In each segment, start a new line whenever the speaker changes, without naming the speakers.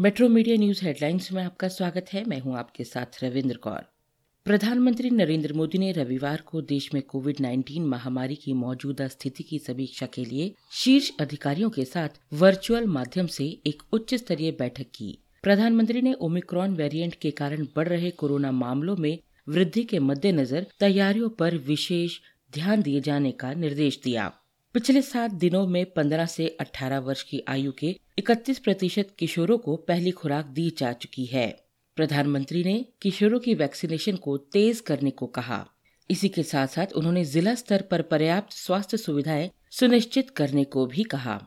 Metro media news headlines में आपका स्वागत है। मैं हूँ आपके साथ रविंद्र कौर। प्रधानमंत्री नरेंद्र मोदी ने रविवार को देश में कोविड 19 महामारी की मौजूदा स्थिति की समीक्षा के लिए शीर्ष अधिकारियों के साथ वर्चुअल माध्यम से एक उच्च स्तरीय बैठक की। प्रधानमंत्री ने ओमिक्रॉन वेरिएंट के कारण बढ़ रहे कोरोना मामलों में वृद्धि के मद्देनजर तैयारियों पर विशेष ध्यान दिए जाने का निर्देश दिया। पिछले सात दिनों में 15 से 18 वर्ष की आयु के 31 प्रतिशत किशोरों को पहली खुराक दी जा चुकी है। प्रधानमंत्री ने किशोरों की वैक्सीनेशन को तेज करने को कहा। इसी के साथ साथ उन्होंने जिला स्तर पर पर्याप्त स्वास्थ्य सुविधाएँ सुनिश्चित करने को भी कहा।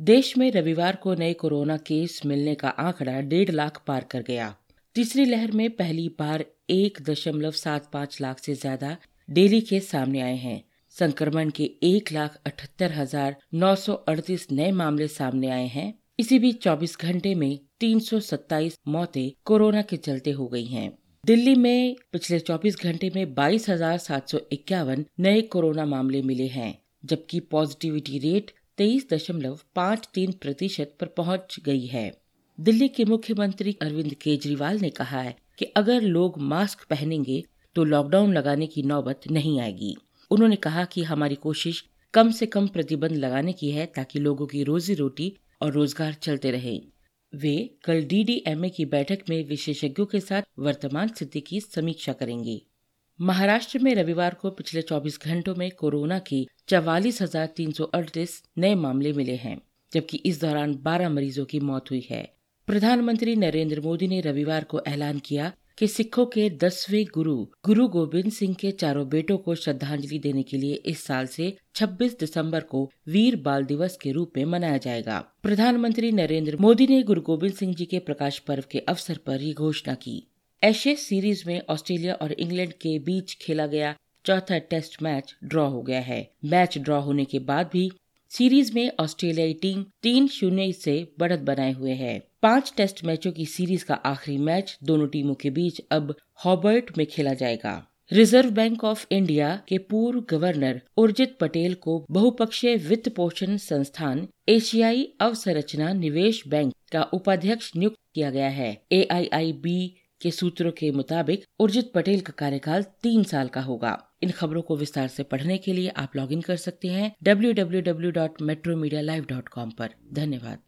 देश में रविवार को नए कोरोना केस मिलने का आंकड़ा डेढ़ लाख पार कर गया। तीसरी लहर में पहली बार एक दशमलव सात पाँच लाख से ज़्यादा डेली केस सामने आए हैं। संक्रमण के एक लाख अठहत्तर हज़ार नौ सौ अड़तीस नए मामले सामने आए हैं। इसी बीच 24 घंटे में 327 मौतें कोरोना के चलते हो गई हैं। दिल्ली में पिछले 24 घंटे में बाईस नए कोरोना मामले मिले हैं, जबकि पॉजिटिविटी रेट तेईस दशमलव पाँच तीन प्रतिशत पर पहुँच गई है। दिल्ली के मुख्यमंत्री अरविंद केजरीवाल ने कहा है कि अगर लोग मास्क पहनेंगे तो लॉकडाउन लगाने की नौबत नहीं आएगी। उन्होंने कहा कि हमारी कोशिश कम से कम प्रतिबंध लगाने की है ताकि लोगों की रोजी रोटी और रोज़गार चलते रहे। वे कल डीडीएमए की बैठक में विशेषज्ञों के साथ वर्तमान स्थिति की समीक्षा करेंगे। महाराष्ट्र में रविवार को पिछले 24 घंटों में कोरोना की चवालीस नए मामले मिले हैं, जबकि इस दौरान 12 मरीजों की मौत हुई है। प्रधानमंत्री नरेंद्र मोदी ने रविवार को ऐलान किया कि सिखों के दसवें गुरु गुरु गोविंद सिंह के चारों बेटों को श्रद्धांजलि देने के लिए इस साल से 26 दिसंबर को वीर बाल दिवस के रूप में मनाया जाएगा। प्रधानमंत्री नरेंद्र मोदी ने गुरु गोविंद सिंह जी के प्रकाश पर्व के अवसर पर ये घोषणा की। एशियस सीरीज़ में ऑस्ट्रेलिया और इंग्लैंड के बीच खेला गया चौथा टेस्ट मैच ड्रॉ हो गया है। मैच ड्रॉ होने के बाद भी सीरीज़ में ऑस्ट्रेलियाई टीम तीन शून्य से बढ़त बनाए हुए है। पाँच टेस्ट मैचों की सीरीज़ का आखिरी मैच दोनों टीमों के बीच अब हॉबर्ट में खेला जाएगा। रिज़र्व बैंक ऑफ़ इंडिया के पूर्व गवर्नर उर्जित पटेल को बहुपक्षीय वित्त पोषण संस्थान एशियाई अवसंरचना निवेश बैंक का उपाध्यक्ष नियुक्त किया गया है। एआईआईबी के सूत्रों के मुताबिक उर्जित पटेल का कार्यकाल तीन साल का होगा। इन खबरों को विस्तार से पढ़ने के लिए आप लॉगिन कर सकते हैं www.metromedia.live.com पर। धन्यवाद।